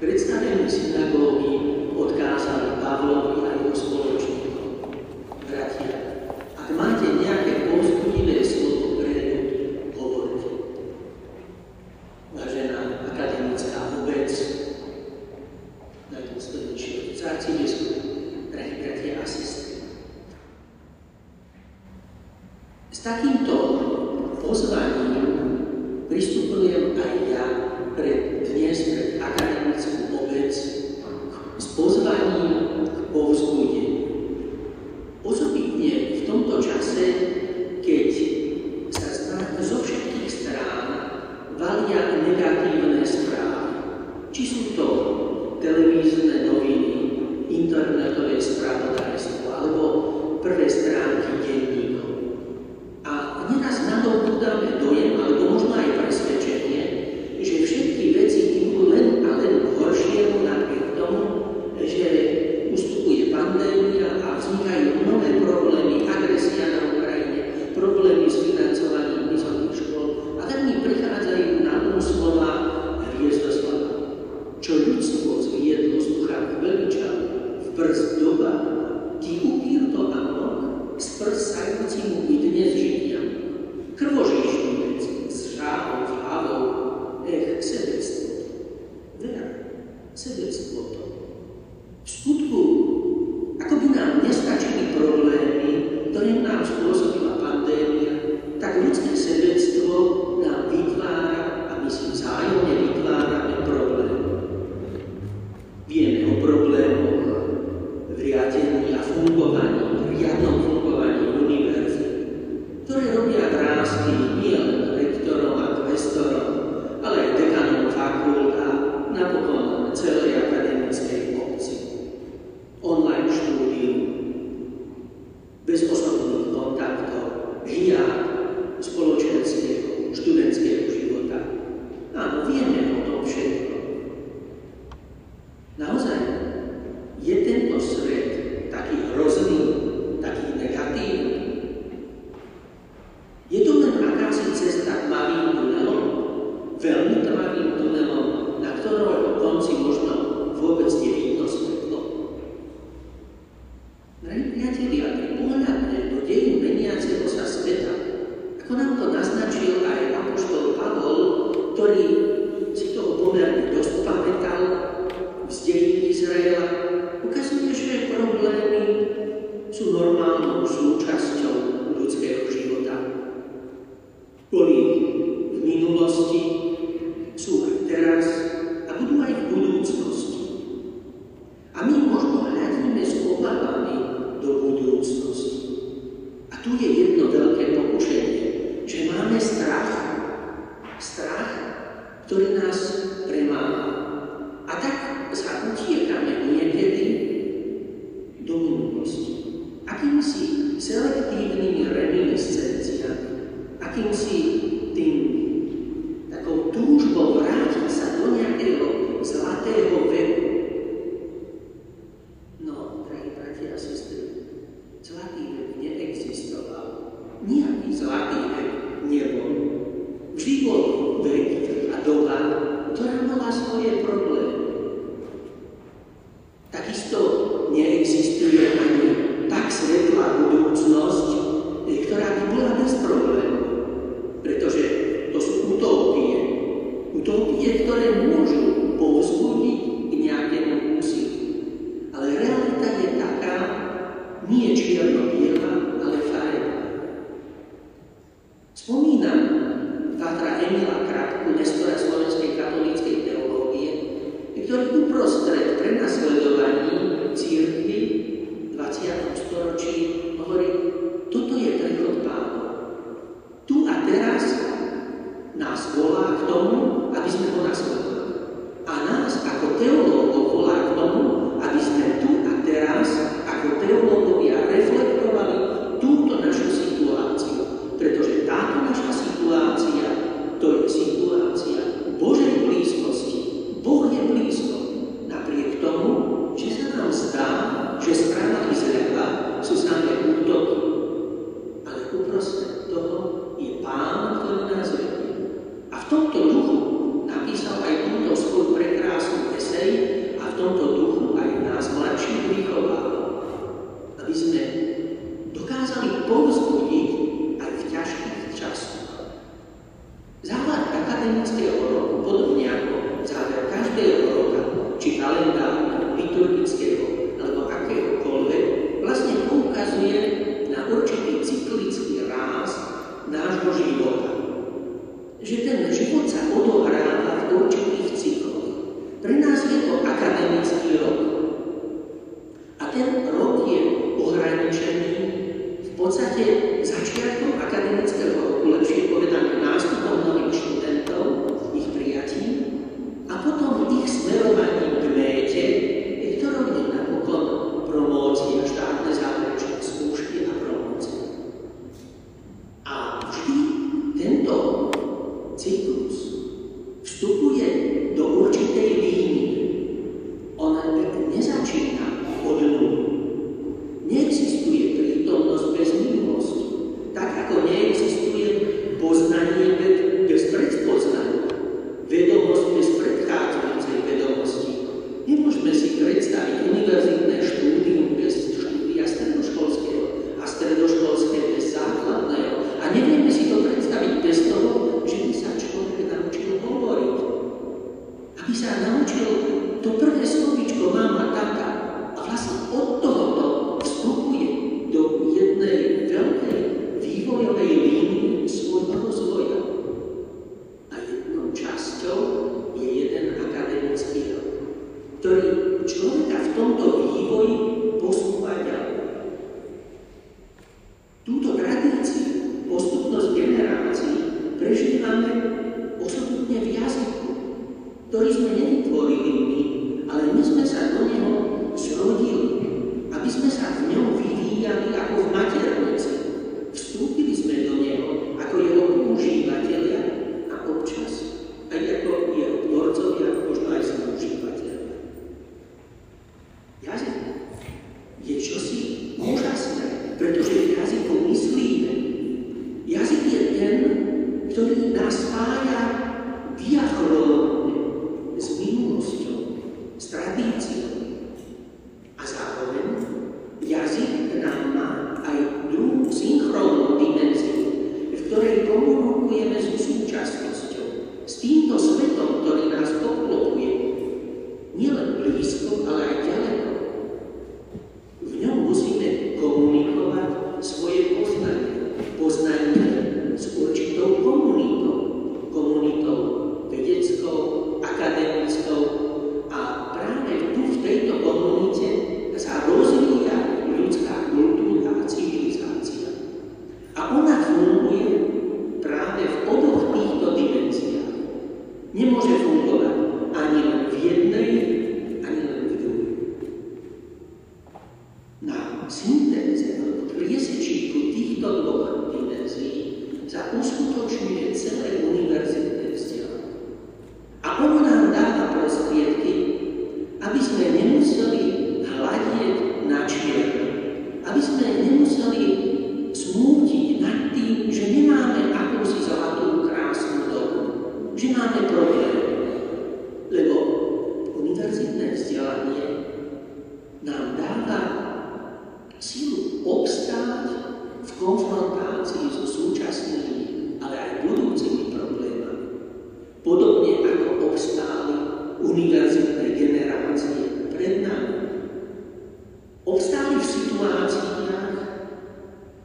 Predstavenú synagógy odkázali Pavlovi a jeho spoločníkom. Bratia, ak máte nejaké povzbudivé slovo pre ľud, hovorte. Vážená akademická obec, najdôstojnejšie arcibiskup, drahí bratia a sestry. S takýmto pozvaním pristupujem aj ja pre dnes pre akademickú obec s pozvaním to tie, ktoré môžu povzbudiť k nejakému úsiliu. Ale realita je taká, nie čierno-biela, ale farebná. Spomínam Pátra Emila Krátku, nestora slovenskej katolíckej teológie, ktorý uprostred prenasledovaní církvy v 20. storočí hovorí, toto je prechod pánov. Tu a teraz nás volá k tomu, habis. foi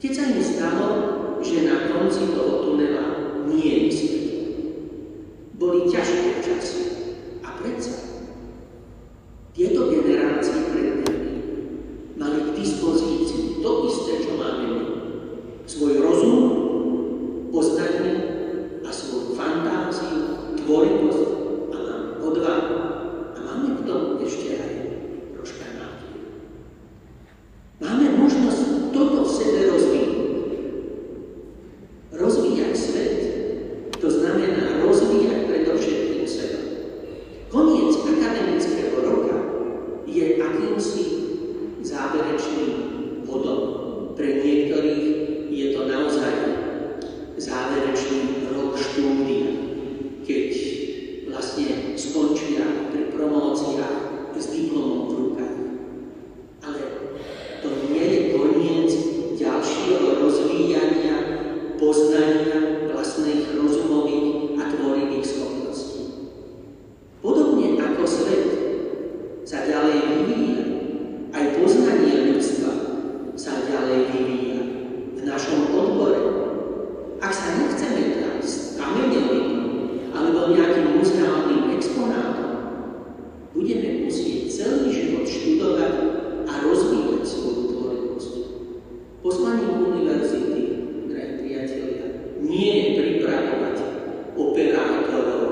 Keď sa im stalo, že na konci toho tunela nie je svet. Boli ťažké časy. A predsa tieto generácie pred nami mali k dispozícii to isté, čo máme my. Svoj rozum, poznanie a svoju fantáziu, tvorivosť miei preparati operato alla loro